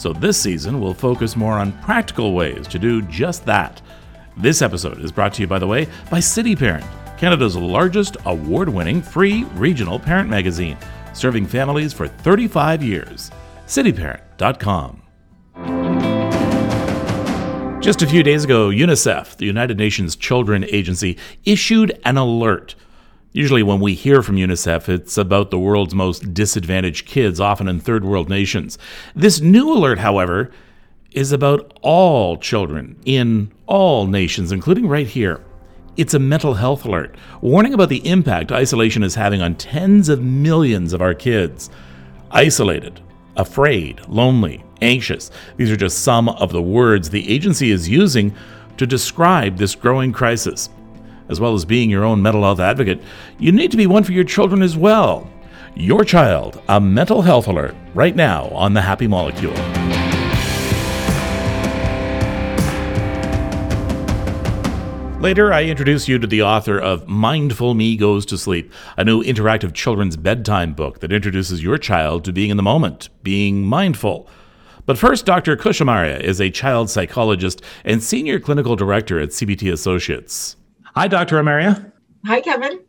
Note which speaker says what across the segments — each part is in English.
Speaker 1: So this season, we'll focus more on practical ways to do just that. This episode is brought to you, by the way, by City Parent, Canada's largest award winning free regional parent magazine, serving families for 35 years. CityParent.com. Just a few days ago, UNICEF, the United Nations Children Agency, issued an alert. Usually, when we hear from UNICEF, it's about the world's most disadvantaged kids, often in third world nations. This new alert, however, is about all children in all nations, including right here. It's a mental health alert, warning about the impact isolation is having on tens of millions of our kids. Isolated, afraid, lonely, anxious. These are just some of the words the agency is using to describe this growing crisis. As well as being your own mental health advocate, you need to be one for your children as well. Your child, a mental health alert, right now on the Happy Molecule. Later, I introduce you to the author of Mindful Me Goes to Sleep, a new interactive children's bedtime book that introduces your child to being in the moment, being mindful. But first, Dr. Kush Amaria is a child psychologist and senior clinical director at CBT Associates. Hi, Dr. Amaria.
Speaker 2: Hi, Kevin.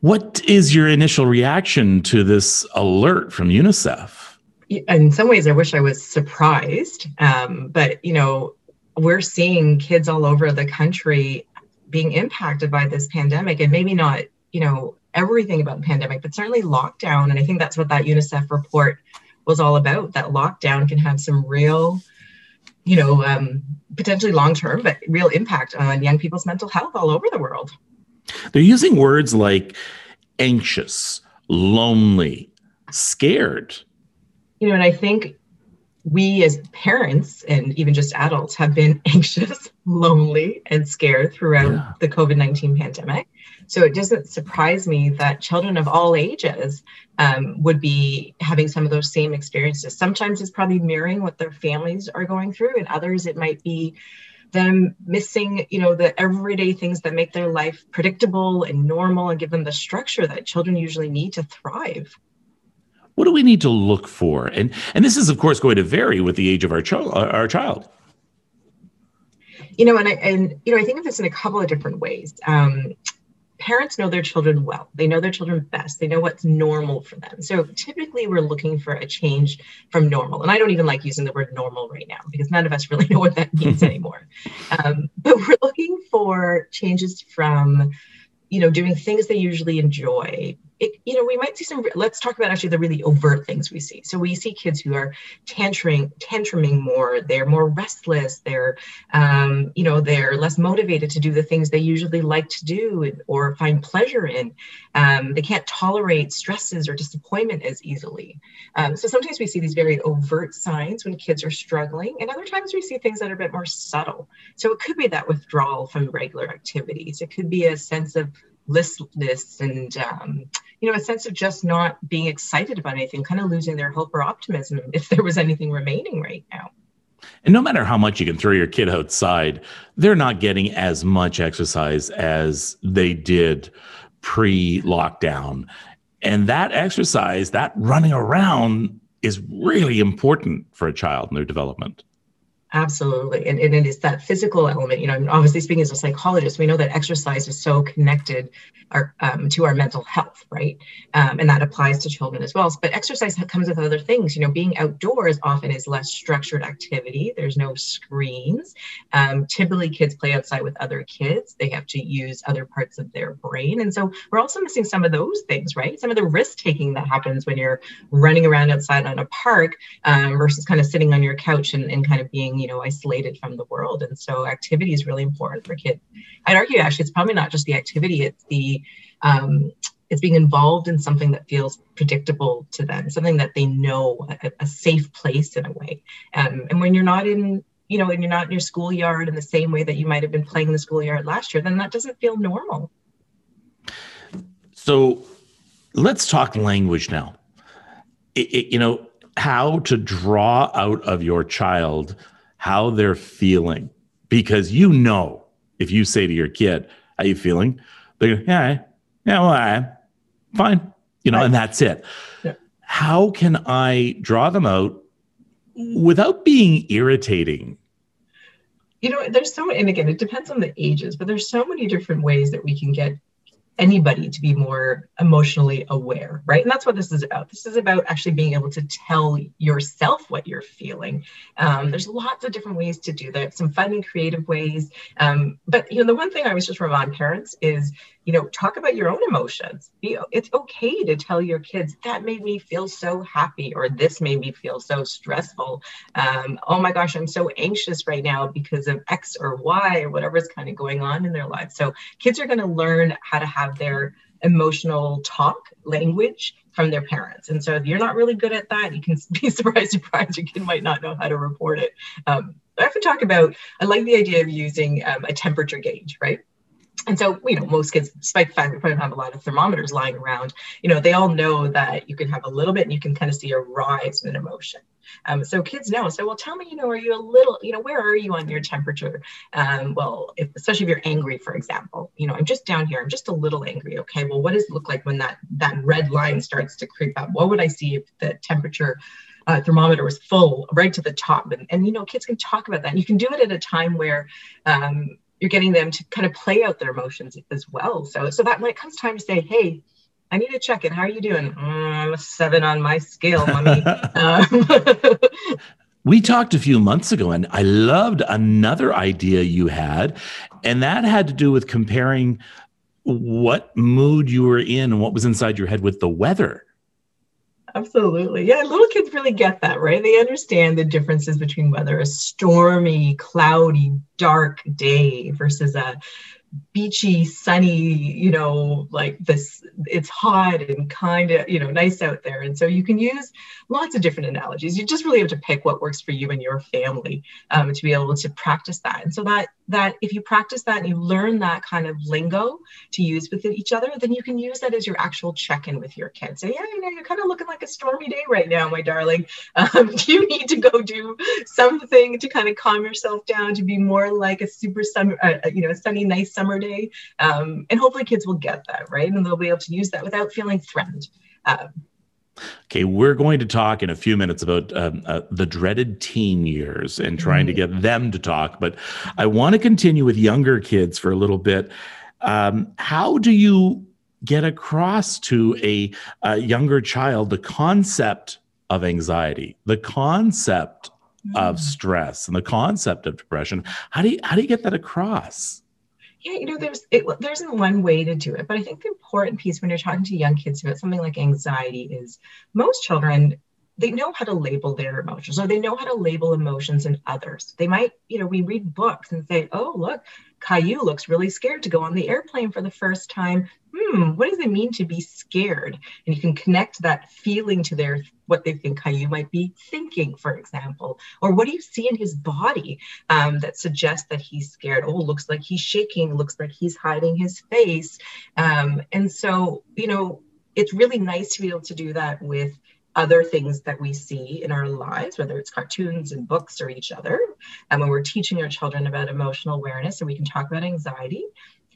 Speaker 1: What is your initial reaction to this alert from UNICEF?
Speaker 2: In some ways, I wish I was surprised. Um, but, you know, we're seeing kids all over the country being impacted by this pandemic and maybe not, you know, everything about the pandemic, but certainly lockdown. And I think that's what that UNICEF report was all about that lockdown can have some real you know um, potentially long term but real impact on young people's mental health all over the world.
Speaker 1: They're using words like anxious lonely scared.
Speaker 2: You know and i think we as parents and even just adults have been anxious lonely and scared throughout yeah. the covid-19 pandemic so it doesn't surprise me that children of all ages um, would be having some of those same experiences. Sometimes it's probably mirroring what their families are going through, and others it might be them missing, you know, the everyday things that make their life predictable and normal and give them the structure that children usually need to thrive.
Speaker 1: What do we need to look for? And and this is of course going to vary with the age of our child our child.
Speaker 2: You know and I, and you know i think of this in a couple of different ways. Um, parents know their children well. They know their children best. They know what's normal for them. So typically we're looking for a change from normal. And I don't even like using the word normal right now because none of us really know what that means anymore. Um, but we're looking for changes from, you know, doing things they usually enjoy, it, you know, we might see some, let's talk about actually the really overt things we see. So we see kids who are tantrum, tantruming more, they're more restless, they're, um, you know, they're less motivated to do the things they usually like to do or find pleasure in. Um, they can't tolerate stresses or disappointment as easily. Um, so sometimes we see these very overt signs when kids are struggling, and other times we see things that are a bit more subtle. So it could be that withdrawal from regular activities. It could be a sense of listlessness and um, you know a sense of just not being excited about anything kind of losing their hope or optimism if there was anything remaining right now.
Speaker 1: And no matter how much you can throw your kid outside they're not getting as much exercise as they did pre-lockdown. And that exercise that running around is really important for a child in their development
Speaker 2: Absolutely. And, and it is that physical element. You know, obviously speaking as a psychologist, we know that exercise is so connected our, um, to our mental health, right? Um, and that applies to children as well. But exercise comes with other things. You know, being outdoors often is less structured activity. There's no screens. Um, typically, kids play outside with other kids. They have to use other parts of their brain. And so we're also missing some of those things, right? Some of the risk taking that happens when you're running around outside on a park um, versus kind of sitting on your couch and, and kind of being you know isolated from the world. And so activity is really important for kids. I'd argue actually it's probably not just the activity it's the um, it's being involved in something that feels predictable to them something that they know a, a safe place in a way. Um, and when you're not in you know when you're not in your schoolyard in the same way that you might have been playing in the schoolyard last year then that doesn't feel normal.
Speaker 1: So let's talk language now. It, it, you know how to draw out of your child how they're feeling because you know if you say to your kid, "How you feeling?" They go, "Yeah, yeah, well, I, fine," you know, right. and that's it. Yeah. How can I draw them out without being irritating
Speaker 2: you know there's so and again it depends on the ages but there's so many different ways that we can get anybody to be more emotionally aware, right? And that's what this is about. This is about actually being able to tell yourself what you're feeling. Um, there's lots of different ways to do that, some fun and creative ways. Um, but you know, the one thing I was just remind parents is you know, talk about your own emotions. It's okay to tell your kids that made me feel so happy, or this made me feel so stressful. Um, oh my gosh, I'm so anxious right now because of X or Y or whatever's kind of going on in their lives. So kids are going to learn how to have their emotional talk language from their parents. And so if you're not really good at that, you can be surprised, surprised your kid might not know how to report it. Um, I often talk about, I like the idea of using um, a temperature gauge, right? And so, you know, most kids, despite the fact we probably have a lot of thermometers lying around, you know, they all know that you can have a little bit and you can kind of see a rise in emotion. Um, so kids know. So, well, tell me, you know, are you a little, you know, where are you on your temperature? Um, well, if, especially if you're angry, for example, you know, I'm just down here. I'm just a little angry. Okay. Well, what does it look like when that that red line starts to creep up? What would I see if the temperature uh, thermometer was full right to the top? And, and you know, kids can talk about that. And you can do it at a time where um, you're getting them to kind of play out their emotions as well. So, so that when it comes time to say, hey, I need to check in. How are you doing? Mm, I'm a seven on my scale, mommy. um,
Speaker 1: we talked a few months ago, and I loved another idea you had, and that had to do with comparing what mood you were in and what was inside your head with the weather.
Speaker 2: Absolutely. Yeah, little kids really get that, right? They understand the differences between whether a stormy, cloudy, dark day versus a beachy, sunny, you know, like this, it's hot and kind of, you know, nice out there. And so you can use lots of different analogies. You just really have to pick what works for you and your family um, to be able to practice that. And so that that if you practice that and you learn that kind of lingo to use with each other, then you can use that as your actual check-in with your kids. Say, yeah, you know, you're kind of looking like a stormy day right now, my darling. Um, do you need to go do something to kind of calm yourself down to be more like a super summer, uh, uh, you know, sunny, nice summer day? Um, and hopefully, kids will get that right, and they'll be able to use that without feeling threatened. Um,
Speaker 1: Okay, we're going to talk in a few minutes about um, uh, the dreaded teen years and trying to get them to talk. But I want to continue with younger kids for a little bit. Um, how do you get across to a, a, younger child the concept of anxiety, the concept of mm. stress, and the concept of depression? How do you how do you get that across?
Speaker 2: Yeah, you know, there's it, there isn't one way to do it, but I think the important piece when you're talking to young kids about something like anxiety is most children they know how to label their emotions or they know how to label emotions in others. They might, you know, we read books and say, oh, look, Caillou looks really scared to go on the airplane for the first time. Hmm, what does it mean to be scared? And you can connect that feeling to their what they think Caillou might be thinking, for example. Or what do you see in his body um, that suggests that he's scared? Oh, looks like he's shaking, looks like he's hiding his face. Um, and so, you know, it's really nice to be able to do that with other things that we see in our lives, whether it's cartoons and books or each other. And when we're teaching our children about emotional awareness, and we can talk about anxiety,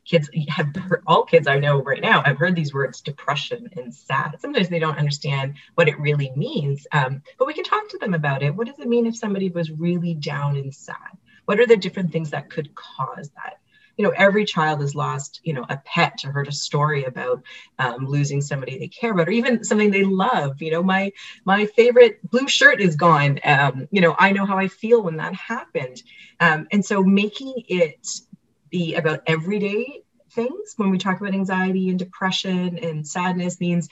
Speaker 2: kids have heard, all kids I know right now have heard these words depression and sad. Sometimes they don't understand what it really means, um, but we can talk to them about it. What does it mean if somebody was really down and sad? What are the different things that could cause that? You know every child has lost you know a pet or heard a story about um, losing somebody they care about or even something they love you know my my favorite blue shirt is gone. Um, you know i know how i feel when that happened. Um, and so making it be about everyday things when we talk about anxiety and depression and sadness means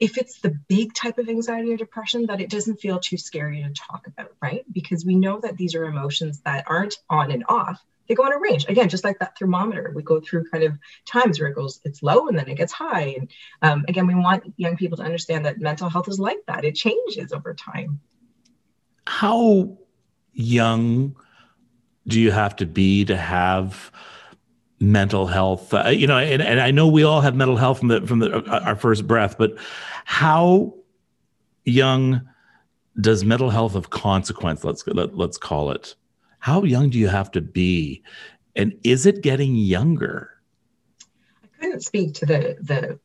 Speaker 2: if it's the big type of anxiety or depression that it doesn't feel too scary to talk about right? Because we know that these are emotions that aren't on and off they go on a range. Again just like that thermometer we go through kind of times where it goes it's low and then it gets high. And um, again we want young people to understand that mental health is like that. It changes over time.
Speaker 1: How young do you have to be to have mental health? Uh, you know and, and i know we all have mental health from the from the, uh, our first breath but how young does mental health of consequence let's let, let's call it how young do you have to be? And is it getting younger?
Speaker 2: I couldn't speak to the the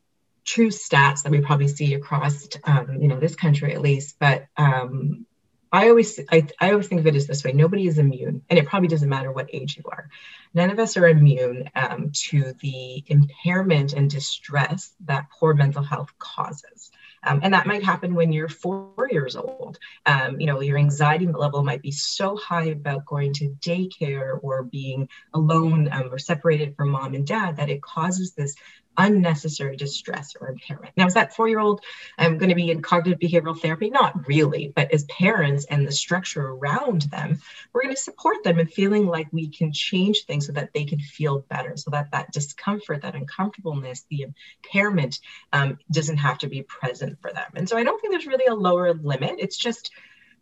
Speaker 2: true stats that we probably see across um, you know this country at least, but um, I always I, I always think of it as this way: nobody is immune, and it probably doesn't matter what age you are. None of us are immune um, to the impairment and distress that poor mental health causes. Um, and that might happen when you're four years old. Um, you know, your anxiety level might be so high about going to daycare or being alone um, or separated from mom and dad that it causes this unnecessary distress or impairment. Now, is that four year old um, going to be in cognitive behavioral therapy? Not really, but as parents and the structure around them, we're going to support them in feeling like we can change things so that they can feel better, so that that discomfort, that uncomfortableness, the impairment um, doesn't have to be present for them. And so I don't think there's really a lower limit. It's just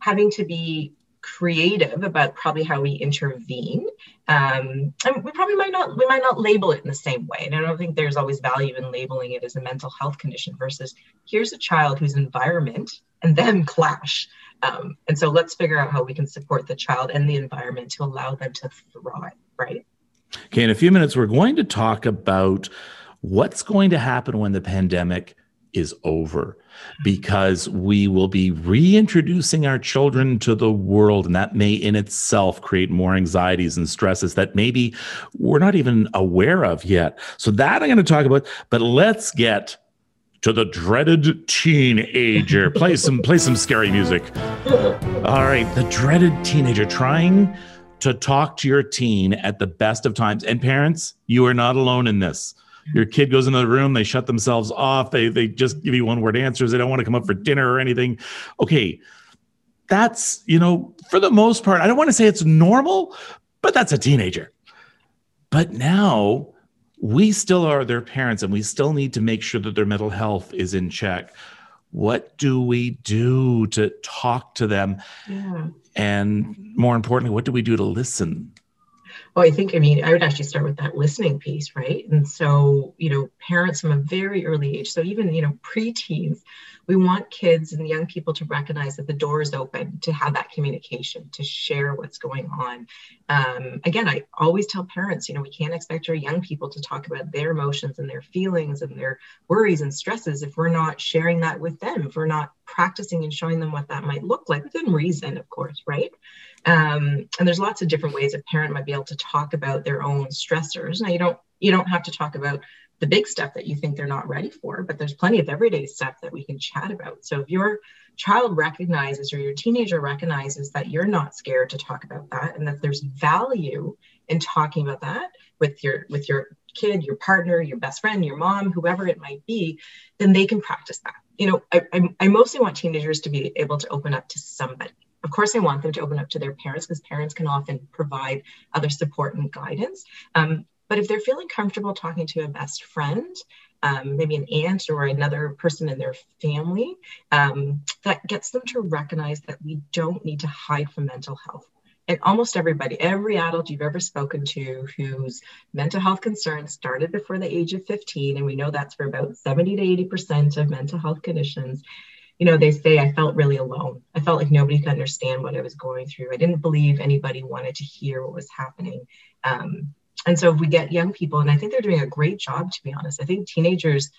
Speaker 2: having to be creative about probably how we intervene. Um, and we probably might not we might not label it in the same way. And I don't think there's always value in labeling it as a mental health condition versus here's a child whose environment and them clash. Um, and so let's figure out how we can support the child and the environment to allow them to thrive, right?
Speaker 1: Okay, in a few minutes, we're going to talk about what's going to happen when the pandemic is over because we will be reintroducing our children to the world and that may in itself create more anxieties and stresses that maybe we're not even aware of yet. So that i'm going to talk about but let's get to the dreaded teenager. Play some play some scary music. All right the dreaded teenager trying to talk to your teen at the best of times. And parents you are not alone in this your kid goes into the room, they shut themselves off, they they just give you one word answers, they don't want to come up for dinner or anything. Okay. That's, you know, for the most part, I don't want to say it's normal, but that's a teenager. But now we still are their parents and we still need to make sure that their mental health is in check. What do we do to talk to them? Yeah. And more importantly, what do we do to listen?
Speaker 2: Well, I think, I mean, I would actually start with that listening piece, right? And so, you know, parents from a very early age, so even, you know, preteens, we want kids and young people to recognize that the door is open to have that communication, to share what's going on. Um, again, I always tell parents, you know, we can't expect our young people to talk about their emotions and their feelings and their worries and stresses if we're not sharing that with them, if we're not practicing and showing them what that might look like within reason, of course, right? Um, and there's lots of different ways a parent might be able to talk about their own stressors. Now you don't you don't have to talk about the big stuff that you think they're not ready for, but there's plenty of everyday stuff that we can chat about. So if your child recognizes or your teenager recognizes that you're not scared to talk about that and that there's value in talking about that with your with your kid, your partner, your best friend, your mom, whoever it might be, then they can practice that. You know, I, I, I mostly want teenagers to be able to open up to somebody of course, I want them to open up to their parents because parents can often provide other support and guidance. Um, but if they're feeling comfortable talking to a best friend, um, maybe an aunt or another person in their family, um, that gets them to recognize that we don't need to hide from mental health. And almost everybody, every adult you've ever spoken to whose mental health concerns started before the age of 15, and we know that's for about 70 to 80% of mental health conditions, you know, they say I felt really alone. I felt like nobody could understand what I was going through. I didn't believe anybody wanted to hear what was happening. Um, and so if we get young people, and I think they're doing a great job, to be honest. I think teenagers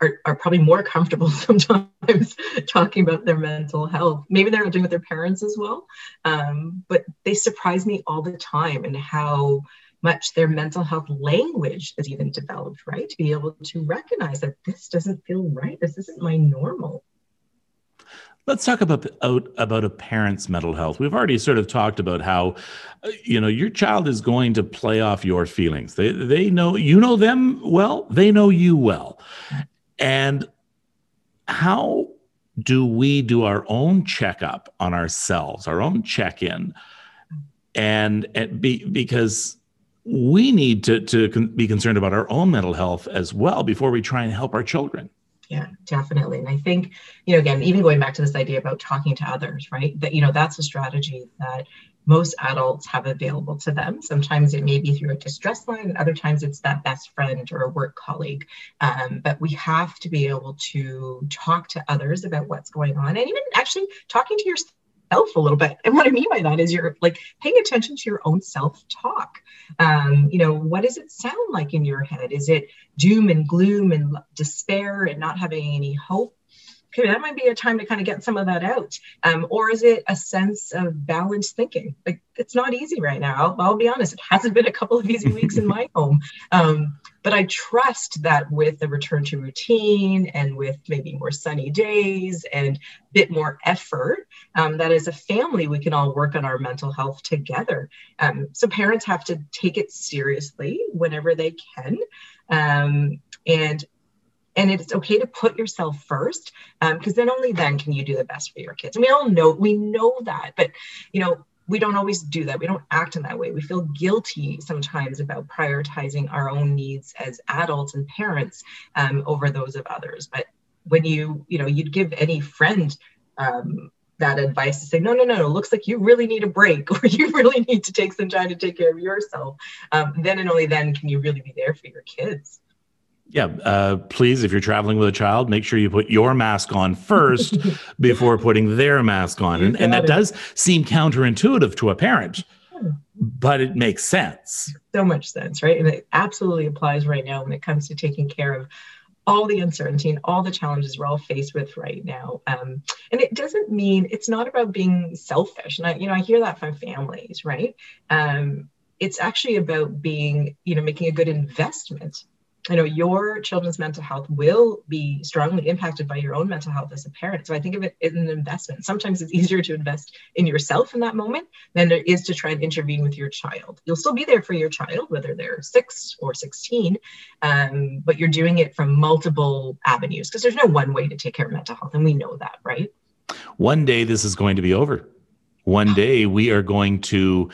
Speaker 2: are, are probably more comfortable sometimes talking about their mental health. Maybe they're not doing with their parents as well, um, but they surprise me all the time and how much their mental health language is even developed, right? To be able to recognize that this doesn't feel right. This isn't my normal.
Speaker 1: Let's talk about about a parent's mental health. We've already sort of talked about how, uh, you know, your child is going to play off your feelings. They they know you know them well. They know you well, and how do we do our own checkup on ourselves, our own check in, and, and be because we need to to be concerned about our own mental health as well before we try and help our children.
Speaker 2: Yeah, definitely. And I think, you know, again, even going back to this idea about talking to others, right? That, you know, that's a strategy that most adults have available to them. Sometimes it may be through a distress line, and other times it's that best friend or a work colleague. Um, but we have to be able to talk to others about what's going on and even actually talking to yourself self a little bit. And what I mean by that is you're like paying attention to your own self talk. Um, you know, what does it sound like in your head? Is it doom and gloom and despair and not having any hope? That might be a time to kind of get some of that out. Um, or is it a sense of balanced thinking? Like it's not easy right now. I'll, I'll be honest, it hasn't been a couple of easy weeks in my home. Um, but I trust that with the return to routine and with maybe more sunny days and a bit more effort, um, that as a family, we can all work on our mental health together. Um, so parents have to take it seriously whenever they can. Um, and and it's okay to put yourself first because um, then only then can you do the best for your kids. And we all know we know that but you know we don't always do that. We don't act in that way. We feel guilty sometimes about prioritizing our own needs as adults and parents um, over those of others. But when you you know you'd give any friend um, that advice to say no no no it looks like you really need a break or you really need to take some time to take care of yourself um, then and only then can you really be there for your kids
Speaker 1: yeah, uh, please, if you're traveling with a child, make sure you put your mask on first before putting their mask on. And, and that does seem counterintuitive to a parent, but it makes sense.
Speaker 2: So much sense, right? And it absolutely applies right now when it comes to taking care of all the uncertainty and all the challenges we're all faced with right now. Um, and it doesn't mean it's not about being selfish. And I, you know, I hear that from families, right? Um, it's actually about being, you know, making a good investment you know your children's mental health will be strongly impacted by your own mental health as a parent. So i think of it as an investment. Sometimes it's easier to invest in yourself in that moment than it is to try and intervene with your child. You'll still be there for your child whether they're six or 16 um, but you're doing it from multiple avenues because there's no one way to take care of mental health and we know that right?
Speaker 1: One day this is going to be over. One day we are going to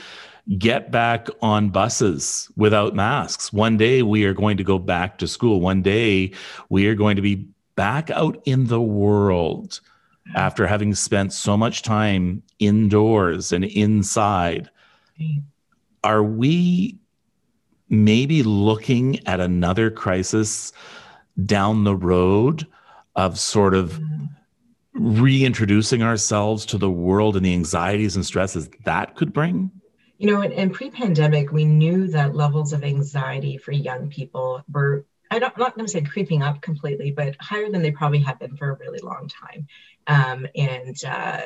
Speaker 1: get back on buses without masks. One day we are going to go back to school. One day we are going to be back out in the world after having spent so much time indoors and inside. Are we maybe looking at another crisis down the road of sort of mm. reintroducing ourselves to the world and the anxieties and stresses that could bring?
Speaker 2: You know, in, in pre-pandemic, we knew that levels of anxiety for young people were I don't, I'm not going to say creeping up completely, but higher than they probably have been for a really long time. Um, and uh,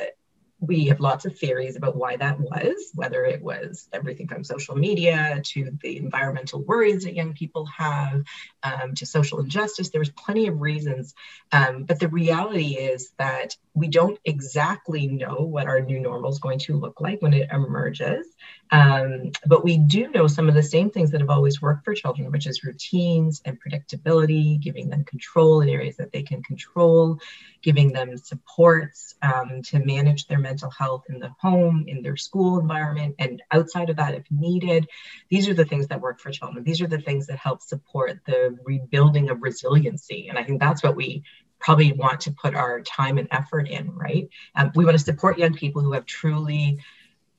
Speaker 2: we have lots of theories about why that was, whether it was everything from social media to the environmental worries that young people have um, to social injustice. There's plenty of reasons. Um, but the reality is that we don't exactly know what our new normal is going to look like when it emerges. Um, but we do know some of the same things that have always worked for children, which is routines and predictability, giving them control in areas that they can control, giving them supports um, to manage their mental health in the home, in their school environment, and outside of that if needed. These are the things that work for children. These are the things that help support the rebuilding of resiliency. And I think that's what we probably want to put our time and effort in, right? Um, we want to support young people who have truly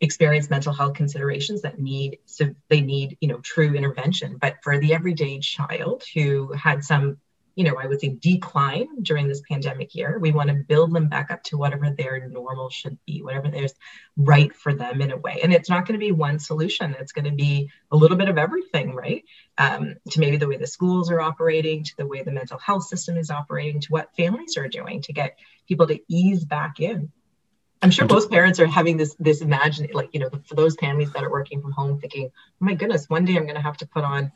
Speaker 2: experience mental health considerations that need so they need you know true intervention. But for the everyday child who had some you know i would say decline during this pandemic year we want to build them back up to whatever their normal should be whatever there's right for them in a way. And it's not going to be one solution. It's going to be a little bit of everything right? Um, to maybe the way the schools are operating to the way the mental health system is operating to what families are doing to get people to ease back in I'm sure most parents are having this this imagine like you know for those families that are working from home thinking, oh my goodness, one day I'm going to have to put on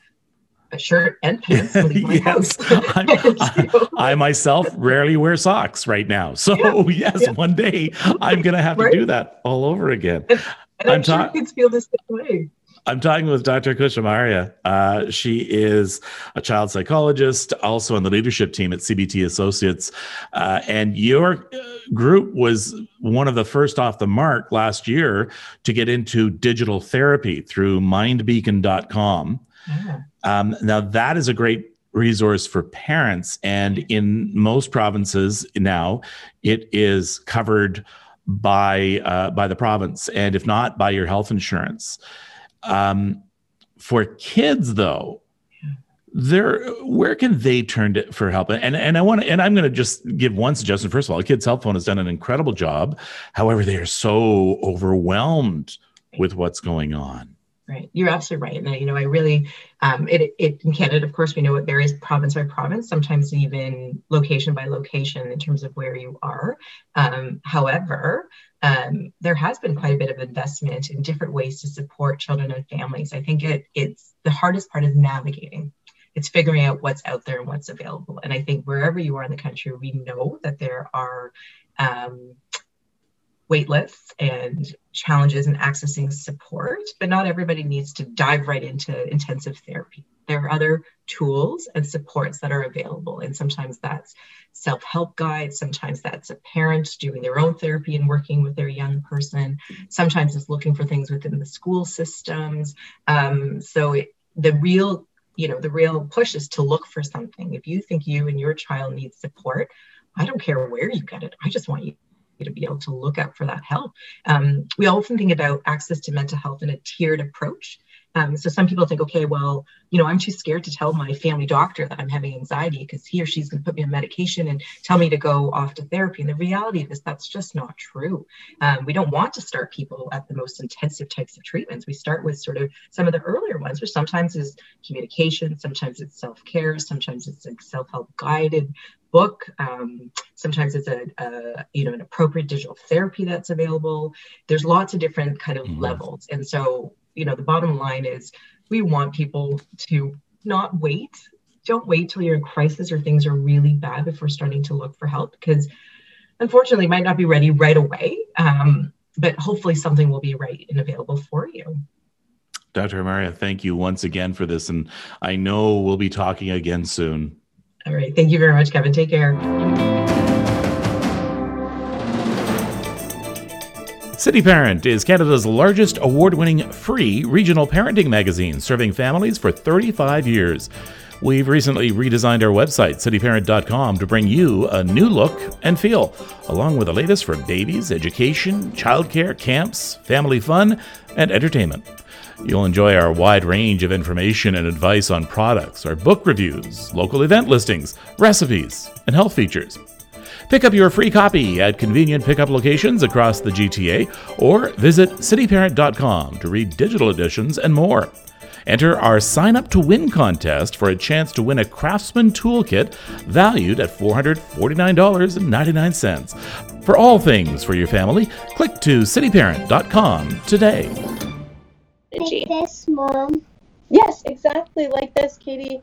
Speaker 2: a shirt and pants to leave my house.
Speaker 1: I, I, myself rarely wear socks right now, so yeah, yes, yeah. one day I'm going to have right? to do that all over again.
Speaker 2: And, and I'm, I'm sure ta- kids feel the same way.
Speaker 1: I'm talking with Dr. Kush Amaria. Uh, she is a child psychologist, also on the leadership team at CBT Associates. Uh, and your group was one of the first off the mark last year to get into digital therapy through mindbeacon.com. Yeah. Um, now, that is a great resource for parents. And in most provinces now, it is covered by uh, by the province, and if not, by your health insurance. Um, for kids, though, there where can they turn to for help and and i want to and i'm going to just give one suggestion first of all a Kids Help Phone has done an incredible job however they are so overwhelmed with what's going on
Speaker 2: Right, you're absolutely right. And you know, I really, um, it, it in Canada, of course, we know it varies province by province, sometimes even location by location in terms of where you are. Um, however, um, there has been quite a bit of investment in different ways to support children and families. I think it it's the hardest part is navigating. It's figuring out what's out there and what's available. And I think wherever you are in the country, we know that there are um, wait lists and challenges in accessing support, but not everybody needs to dive right into intensive therapy. There are other tools and supports that are available. And sometimes that's self help guides, sometimes that's a parent doing their own therapy and working with their young person, sometimes it's looking for things within the school systems. Um, so it, the real you know the real push is to look for something if you think you and your child need support i don't care where you get it i just want you to be able to look out for that help. Um, we often think about access to mental health in a tiered approach. Um, so some people think, okay, well, you know, I'm too scared to tell my family doctor that I'm having anxiety because he or she's going to put me on medication and tell me to go off to therapy. And the reality is that's just not true. Um, we don't want to start people at the most intensive types of treatments. We start with sort of some of the earlier ones, which sometimes is communication, sometimes it's self-care, sometimes it's like self-help guided book. Um, sometimes it's a, a, you know an appropriate digital therapy that's available. There's lots of different kind of mm-hmm. levels, and so you know the bottom line is we want people to not wait. Don't wait till you're in crisis or things are really bad before starting to look for help because unfortunately might not be ready right away. Um, but hopefully something will be right and available for you.
Speaker 1: Dr. Amaria, thank you once again for this. And I know we'll be talking again soon.
Speaker 2: All right. Thank you very much, Kevin. Take care.
Speaker 1: City Parent is Canada's largest award winning free regional parenting magazine, serving families for 35 years. We've recently redesigned our website, cityparent.com, to bring you a new look and feel, along with the latest for babies, education, childcare, camps, family fun, and entertainment. You'll enjoy our wide range of information and advice on products, our book reviews, local event listings, recipes, and health features. Pick up your free copy at convenient pickup locations across the GTA or visit cityparent.com to read digital editions and more. Enter our Sign Up to Win contest for a chance to win a Craftsman toolkit valued at $449.99. For all things for your family, click to cityparent.com today.
Speaker 3: Like this, Mom. Yes, exactly like this, Katie.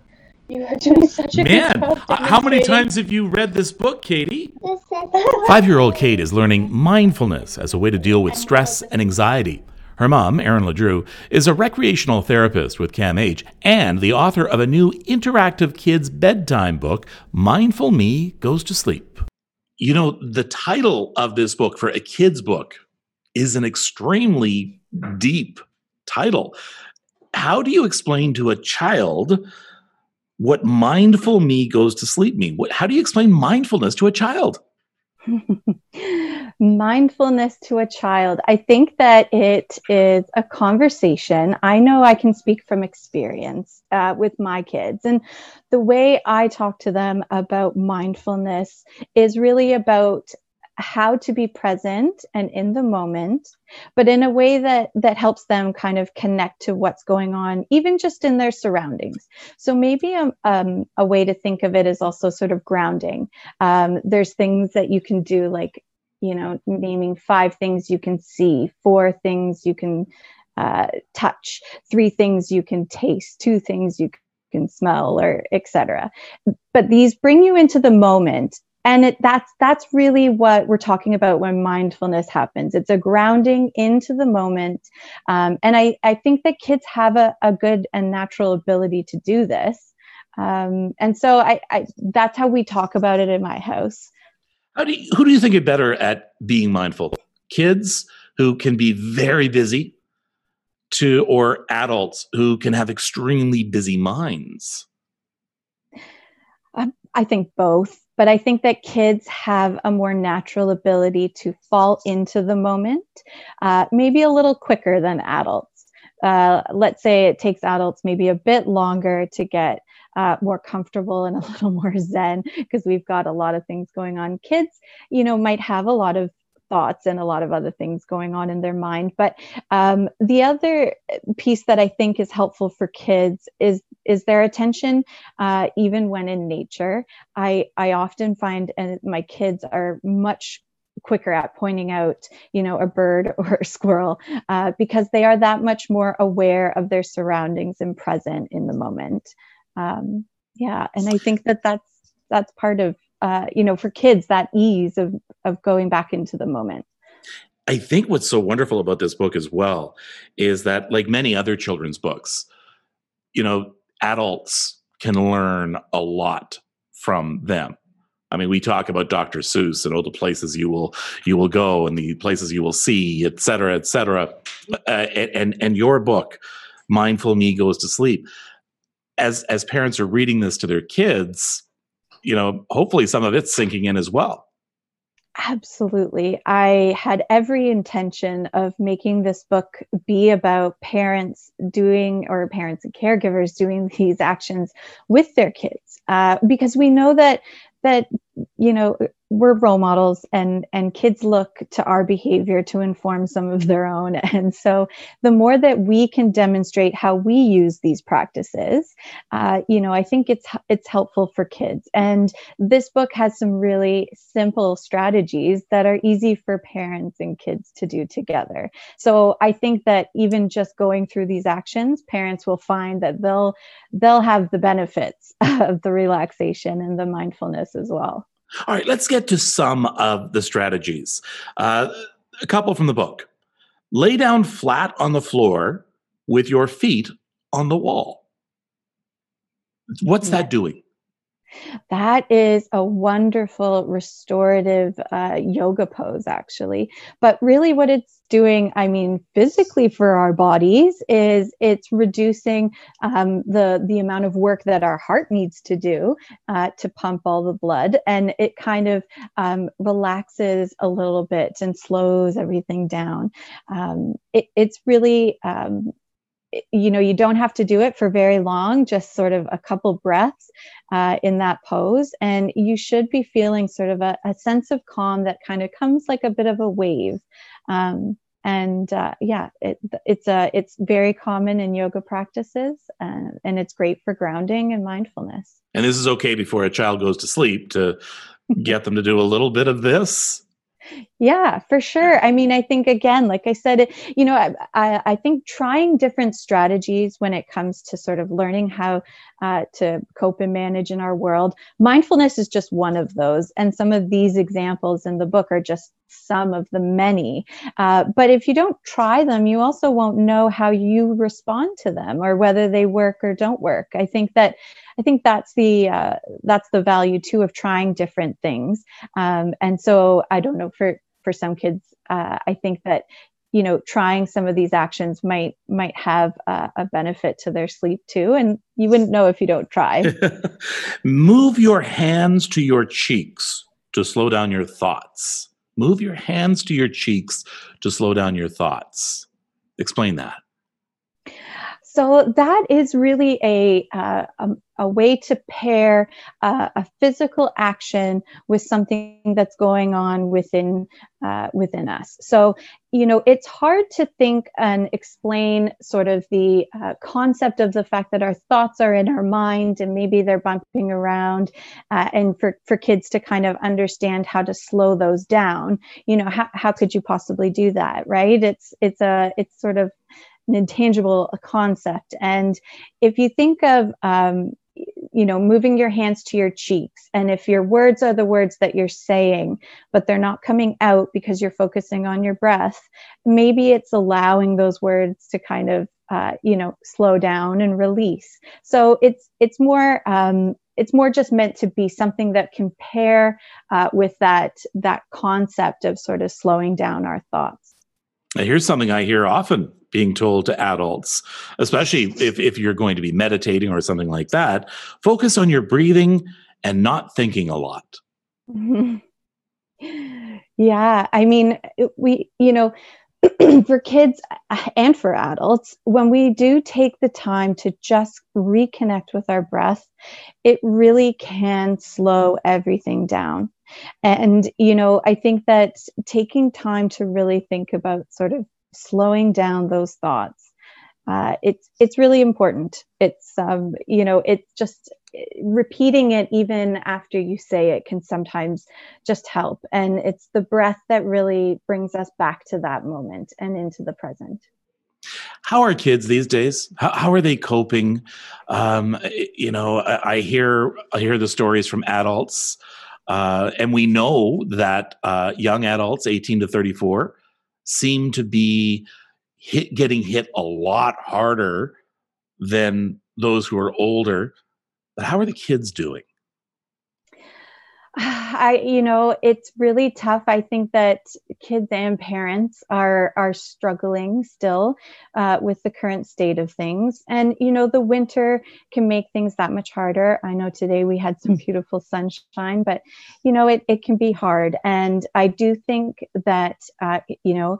Speaker 3: You are doing such a
Speaker 1: Man, good job. Uh, how many times have you read this book, Katie? Five year old Kate is learning mindfulness as a way to deal with stress and anxiety. Her mom, Erin LeDrew, is a recreational therapist with CAMH and the author of a new interactive kids' bedtime book, Mindful Me Goes to Sleep. You know, the title of this book for a kid's book is an extremely deep title. How do you explain to a child what mindful me goes to sleep mean? What, how do you explain mindfulness to a child?
Speaker 4: mindfulness to a child. I think that it is a conversation. I know I can speak from experience uh, with my kids. And the way I talk to them about mindfulness is really about how to be present and in the moment but in a way that that helps them kind of connect to what's going on even just in their surroundings. So maybe a, um, um, a way to think of it is also sort of grounding. Um, there's things that you can do like you know naming five things you can see four things you can uh, touch three things you can taste two things you can smell or etc but these bring you into the moment and it, that's that's really what we're talking about when mindfulness happens. It's a grounding into the moment. Um, and I, I think that kids have a, a good and natural ability to do this. Um, and so I, I that's how we talk about it in my house.
Speaker 1: How do you, who do you think are better at being mindful? Kids who can be very busy to or adults who can have extremely busy minds?
Speaker 4: Um, I think both but I think that kids have a more natural ability to fall into the moment, uh, maybe a little quicker than adults. Uh, let's say it takes adults maybe a bit longer to get uh, more comfortable and a little more zen because we've got a lot of things going on. Kids, you know, might have a lot of thoughts and a lot of other things going on in their mind. But um, the other piece that I think is helpful for kids is is their attention, uh, even when in nature. I I often find, and my kids are much quicker at pointing out you know a bird or a squirrel uh, because they are that much more aware of their surroundings and present in the moment um, yeah and i think that that's that's part of uh, you know for kids that ease of of going back into the moment
Speaker 1: i think what's so wonderful about this book as well is that like many other children's books you know adults can learn a lot from them I mean, we talk about Dr. Seuss and all the places you will you will go and the places you will see, et cetera, et cetera. Uh, and and your book, Mindful Me Goes to Sleep. As as parents are reading this to their kids, you know, hopefully some of it's sinking in as well.
Speaker 4: Absolutely. I had every intention of making this book be about parents doing, or parents and caregivers doing these actions with their kids, uh, because we know that that you know we're role models and and kids look to our behavior to inform some of their own. And so the more that we can demonstrate how we use these practices uh, you know i think it's it's helpful for kids. And this book has some really simple strategies that are easy for parents and kids to do together. So i think that even just going through these actions parents will find that they'll they'll have the benefits of the relaxation and the mindfulness as well
Speaker 1: all right, let's get to some of the strategies. Uh, a couple from the book. Lay down flat on the floor with your feet on the wall. What's that doing?
Speaker 4: That is a wonderful restorative uh, yoga pose, actually. But really, what it's doing, I mean, physically for our bodies, is it's reducing um, the the amount of work that our heart needs to do uh, to pump all the blood, and it kind of um, relaxes a little bit and slows everything down. Um, it, it's really um, you know you don't have to do it for very long just sort of a couple breaths uh, in that pose. And you should be feeling sort of a, a sense of calm that kind of comes like a bit of a wave. Um, and uh, yeah it, it's a it's very common in yoga practices uh, and it's great for grounding and mindfulness.
Speaker 1: And this is okay before a child goes to sleep to get them to do a little bit of this
Speaker 4: yeah, for sure. I mean, I think again, like I said, you know, I, I think trying different strategies when it comes to sort of learning how uh, to cope and manage in our world, mindfulness is just one of those. And some of these examples in the book are just some of the many. Uh, but if you don't try them, you also won't know how you respond to them or whether they work or don't work. I think that I think that's the uh, that's the value too of trying different things. Um, and so I don't know for for some kids, uh, I think that you know trying some of these actions might might have a benefit to their sleep too and you wouldn't know if you don't try
Speaker 1: move your hands to your cheeks to slow down your thoughts move your hands to your cheeks to slow down your thoughts. Explain that
Speaker 4: so that is really a, uh, a, a, way to pair uh, a physical action with something that's going on within uh, within us. So you know it's hard to think and explain sort of the uh, concept of the fact that our thoughts are in our mind and maybe they're bumping around, uh, and for for kids to kind of understand how to slow those down. You know how how could you possibly do that, right? It's it's a it's sort of an intangible concept. And if you think of, um, you know, moving your hands to your cheeks, and if your words are the words that you're saying, but they're not coming out because you're focusing on your breath, maybe it's allowing those words to kind of, uh, you know, slow down and release. So it's it's more um, it's more just meant to be something that can pair uh, with that that concept of sort of slowing down our thoughts.
Speaker 1: Here's something I hear often being told to adults, especially if, if you're going to be meditating or something like that, focus on your breathing and not thinking a lot.
Speaker 4: Yeah, I mean, we, you know, for kids uh, and for adults, when we do take the time to just reconnect with our breath, it really can slow everything down. And, you know, I think that taking time to really think about sort of slowing down those thoughts, uh, it's it's really important. It's um, you know, it's just repeating it even after you say it can sometimes just help. And it's the breath that really brings us back to that moment and into the present.
Speaker 1: How are kids these days? How, how are they coping? Um, you know, I, I, hear I hear the stories from adults, uh, and we know that uh, young adults, eighteen to thirty-four, seem to be hit, getting hit a lot harder than those who are older. But how are the kids doing?
Speaker 4: I, you know, it's really tough. I think that kids and parents are are struggling still uh, with the current state of things, and you know, the winter can make things that much harder. I know today we had some beautiful sunshine, but you know, it it can be hard. And I do think that uh, you know,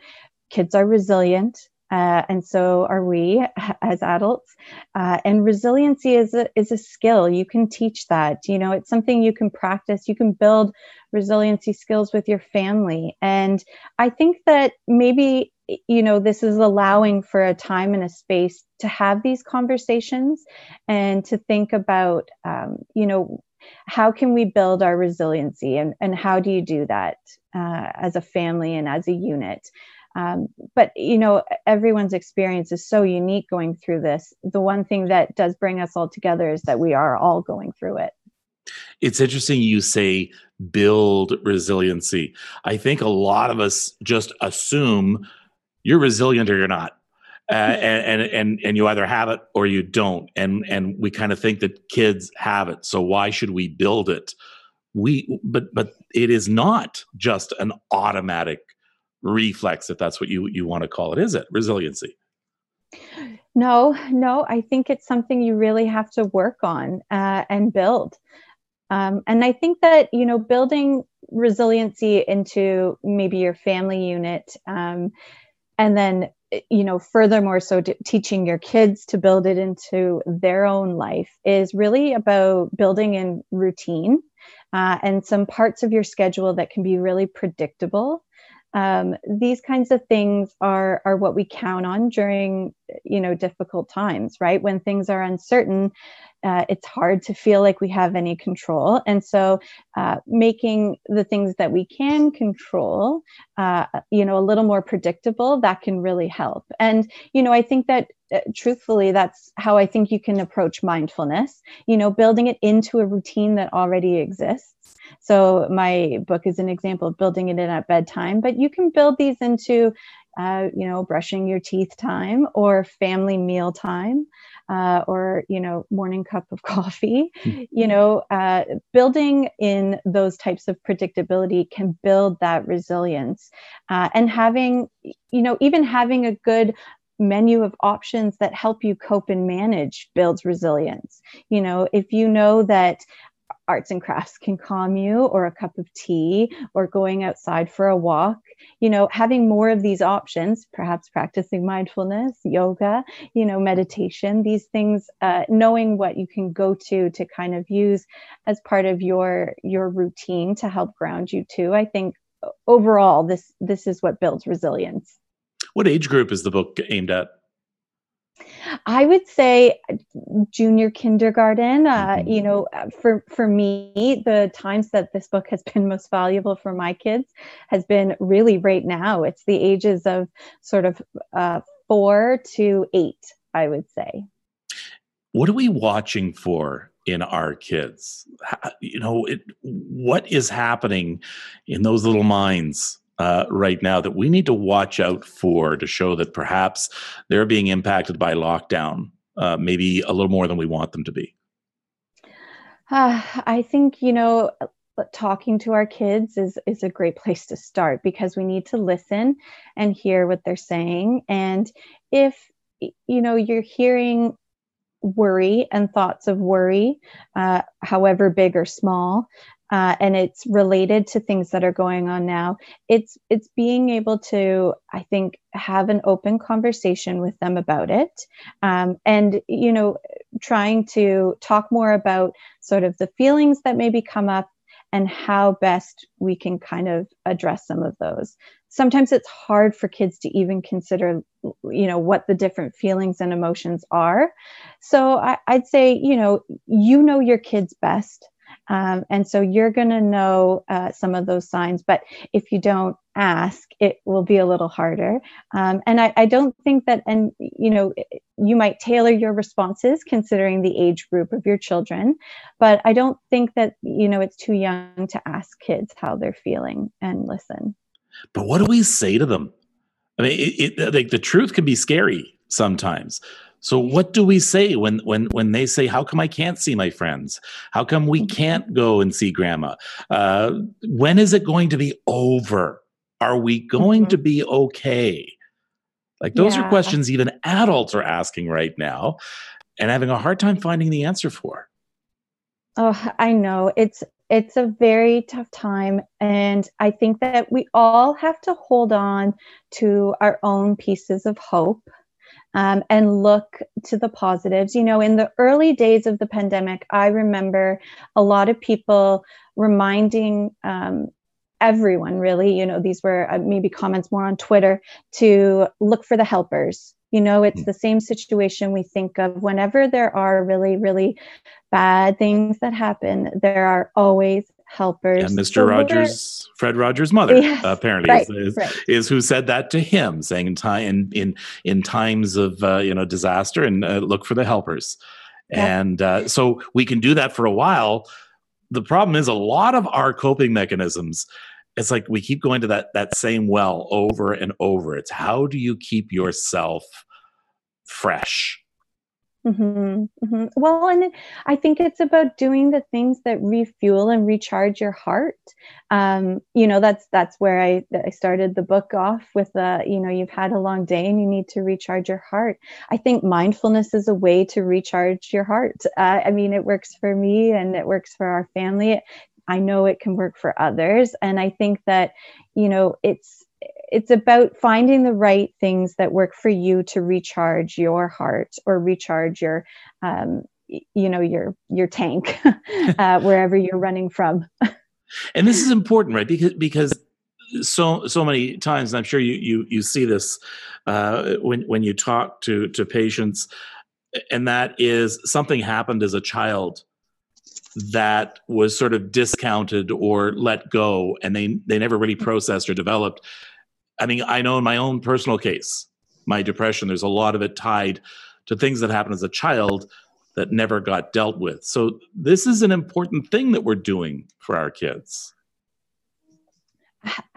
Speaker 4: kids are resilient. Uh, and so are we as adults. Uh, and resiliency is a, is a skill. You can teach that. You know, it's something you can practice. You can build resiliency skills with your family. And I think that maybe, you know, this is allowing for a time and a space to have these conversations and to think about, um, you know, how can we build our resiliency and, and how do you do that uh, as a family and as a unit? Um, but you know, everyone's experience is so unique going through this. The one thing that does bring us all together is that we are all going through it.
Speaker 1: It's interesting you say build resiliency. I think a lot of us just assume you're resilient or you're not. Uh, and, and and and you either have it or you don't and and we kind of think that kids have it so why should we build it we but but it is not just an automatic reflex if that's what you you want to call it is it? Resiliency.
Speaker 4: No no i think it's something you really have to work on uh, and build. Um, and i think that you know building resiliency into maybe your family unit um, and then you know furthermore so teaching your kids to build it into their own life is really about building in routine uh, and some parts of your schedule that can be really predictable um, these kinds of things are are what we count on during you know difficult times right? When things are uncertain uh, it's hard to feel like we have any control. And so uh, making the things that we can control uh, you know a little more predictable that can really help. And you know i think that uh, truthfully that's how i think you can approach mindfulness. You know building it into a routine that already exists so my book is an example of building it in at bedtime, but you can build these into, uh, you know, brushing your teeth time or family meal time. Uh, or you know morning cup of coffee you know uh, building in those types of predictability can build that resilience uh, and having you know even having a good menu of options that help you cope and manage builds resilience you know if you know that arts and crafts can calm you or a cup of tea or going outside for a walk. You know having more of these options perhaps practicing mindfulness yoga you know meditation these things uh, knowing what you can go to to kind of use as part of your your routine to help ground you too i think overall this this is what builds resilience.
Speaker 1: What age group is the book aimed at
Speaker 4: I would say junior kindergarten. Uh, mm-hmm. You know, uh, for for me, the times that this book has been most valuable for my kids has been really right now. It's the ages of sort of uh, four to eight, I would say.
Speaker 1: What are we watching for in our kids? You know, it, what is happening in those little minds uh, right now that we need to watch out for to show that perhaps they're being impacted by lockdown, uh, maybe a little more than we want them to be?
Speaker 4: Uh, I think, you know, talking to our kids is is a great place to start because we need to listen and hear what they're saying and if you know you're hearing worry and thoughts of worry uh, however big or small uh, and it's related to things that are going on now it's it's being able to i think have an open conversation with them about it um, and you know trying to talk more about sort of the feelings that maybe come up and how best we can kind of address some of those. Sometimes it's hard for kids to even consider you know what the different feelings and emotions are. So I, would say you know you know your kids best um, and so you're going to know uh, some of those signs but if you don't ask it will be a little harder um, and I, I don't think that and you know you might tailor your responses considering the age group of your children but i don't think that you know it's too young to ask kids how they're feeling and listen
Speaker 1: but what do we say to them? I mean, it, it, like the truth can be scary sometimes. So what do we say when when when they say, "How come I can't see my friends? How come we mm-hmm. can't go and see grandma? Uh, when is it going to be over? Are we going mm-hmm. to be okay?" Like those yeah. are questions even adults are asking right now, and having a hard time finding the answer for.
Speaker 4: Oh, I know it's it's a very tough time. And I think that we all have to hold on to our own pieces of hope um, and look to the positives. You know, in the early days of the pandemic, I remember a lot of people reminding um, everyone, really, you know, these were uh, maybe comments more on Twitter, to look for the helpers you know, it's mm. the same situation we think of whenever there are really, really bad things that happen, there are always helpers.
Speaker 1: And Mr. So Rogers, Fred Rogers' mother, yes, apparently, right, is, is, right. is, who said that to him, saying in time in in, in times of uh, you know disaster and uh, look for the helpers. Yeah. And uh, so we can do that for a while. The problem is a lot of our coping mechanisms it's like we keep going to that that same well over and over it's how do you keep yourself fresh
Speaker 4: mm-hmm, mm-hmm. well and i think it's about doing the things that refuel and recharge your heart um, you know that's that's where i i started the book off with the you know you've had a long day and you need to recharge your heart i think mindfulness is a way to recharge your heart uh, i mean it works for me and it works for our family I know it can work for others. And I think that, you know, it's, it's about finding the right things that work for you to recharge your heart or recharge your, um, you know, your, your tank, uh, wherever you're running from.
Speaker 1: and this is important, right? Because, because so so many times, and I'm sure you you you see this uh, when when you talk to to patients, and that is something happened as a child that was sort of discounted or let go and they they never really processed or developed i mean i know in my own personal case my depression there's a lot of it tied to things that happened as a child that never got dealt with. So this is an important thing that we're doing for our kids.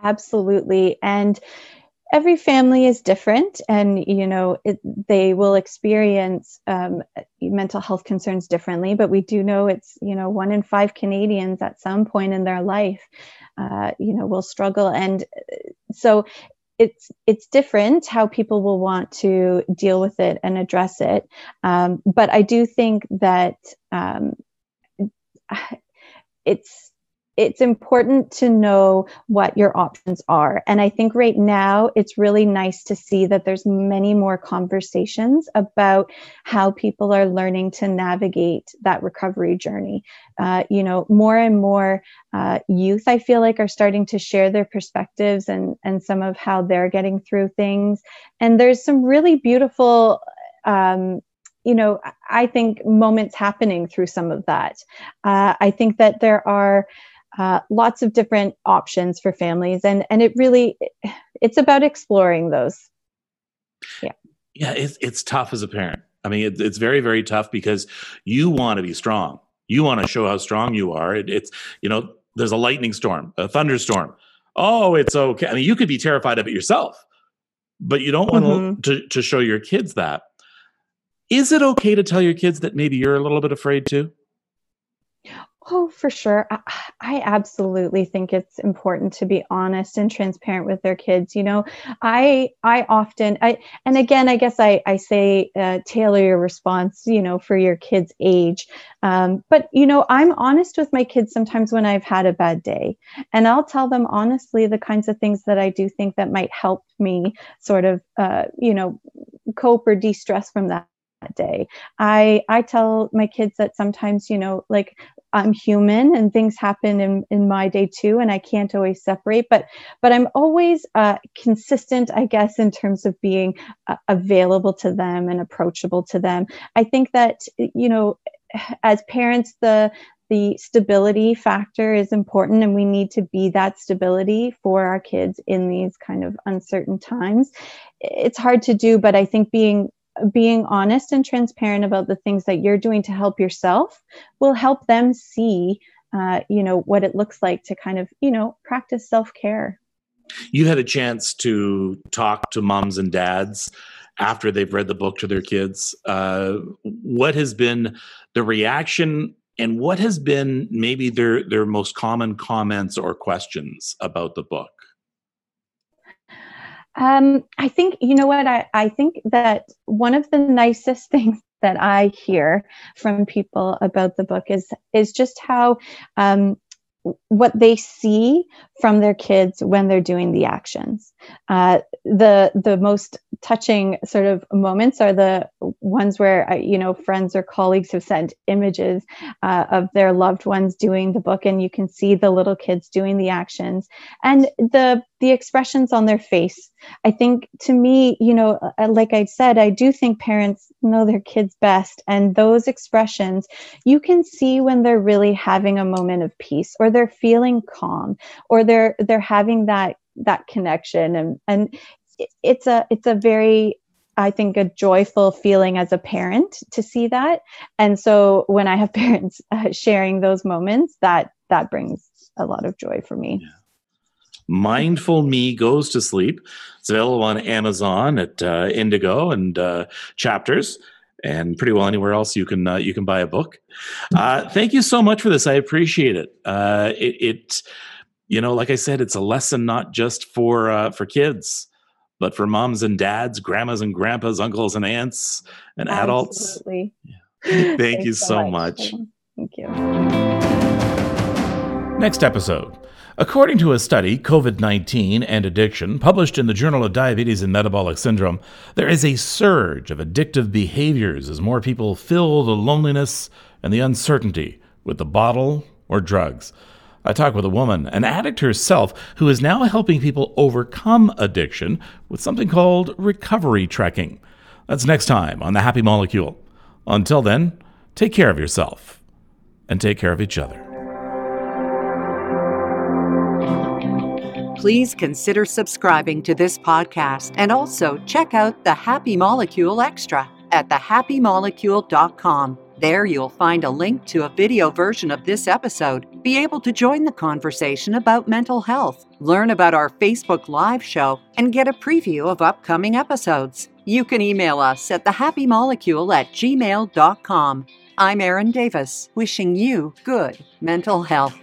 Speaker 4: Absolutely. And every family is different and you know it, they will experience um, mental health concerns differently but we do know it's you know one in five canadians at some point in their life uh, you know will struggle. And uh, so it's it's different how people will want to deal with it and address it. Um, but i do think that um, it's it's important to know what your options are. And i think right now it's really nice to see that there's many more conversations about how people are learning to navigate that recovery journey. Uh, you know more and more uh, youth i feel like are starting to share their perspectives and and some of how they're getting through things. And there's some really beautiful um, you know i think moments happening through some of that. Uh, i think that there are uh, lots of different options for families. And and it really it's about exploring those.
Speaker 1: Yeah. Yeah it's, it's tough as a parent. I mean it, it's very very tough because you want to be strong. You want to show how strong you are. It, it's you know there's a lightning storm a thunderstorm. Oh it's okay. I mean you could be terrified of it yourself but you don't want mm-hmm. to, to show your kids that. Is it okay to tell your kids that maybe you're a little bit afraid too
Speaker 4: Oh, for sure. I, I, absolutely think it's important to be honest and transparent with their kids. You know, I I often I and again I guess I I say uh, tailor your response. You know, for your kid's age. Um, but you know, I'm honest with my kids sometimes when I've had a bad day, and I'll tell them honestly the kinds of things that I do think that might help me sort of uh, you know cope or de stress from that day. I I tell my kids that sometimes, you know, like I'm human and things happen in, in my day too, and I can't always separate. But but I'm always uh, consistent, I guess, in terms of being uh, available to them and approachable to them. I think that you know, as parents, the the stability factor is important and we need to be that stability for our kids in these kind of uncertain times it's hard to do but i think being being honest and transparent about the things that you're doing to help yourself will help them see uh, you know what it looks like to kind of you know practice self-care.
Speaker 1: You had a chance to talk to moms and dads after they've read the book to their kids. Uh, what has been the reaction and what has been maybe their their most common comments or questions about the book
Speaker 4: um, I think, you know what, I, I think that one of the nicest things that I hear from people about the book is is just how um, what they see from their kids when they're doing the actions. Uh, the the most touching sort of moments are the ones where uh, you know friends or colleagues have sent images uh, of their loved ones doing the book, and you can see the little kids doing the actions and the the expressions on their face. I think to me, you know, uh, like I said, I do think parents know their kids best, and those expressions you can see when they're really having a moment of peace or they're feeling calm or they're they're having that that connection and and it's a it's a very I think a joyful feeling as a parent to see that. And so when I have parents uh, sharing those moments, that that brings a lot of joy for me. Yeah.
Speaker 1: Mindful Me Goes to Sleep. It's available on Amazon at uh, Indigo and uh, Chapters, and pretty well anywhere else you can uh, you can buy a book. Uh, thank you so much for this. I appreciate it. Uh, it, it, you know, like I said, it's a lesson not just for uh, for kids, but for moms and dads, grandmas and grandpas, uncles and aunts, and Absolutely. adults. Yeah. Thank you so much. much.
Speaker 4: Thank you.
Speaker 1: Next episode. According to a study, COVID 19 and addiction, published in the Journal of Diabetes and Metabolic Syndrome, there is a surge of addictive behaviors as more people fill the loneliness and the uncertainty with the bottle or drugs. I talk with a woman, an addict herself, who is now helping people overcome addiction with something called recovery trekking. That's next time on The Happy Molecule. Until then, take care of yourself and take care of each other.
Speaker 5: Please consider subscribing to this podcast and also check out the Happy Molecule Extra at thehappymolecule.com. There you'll find a link to a video version of this episode, be able to join the conversation about mental health, learn about our Facebook Live show, and get a preview of upcoming episodes. You can email us at thehappymolecule at gmail.com. I'm Erin Davis, wishing you good mental health.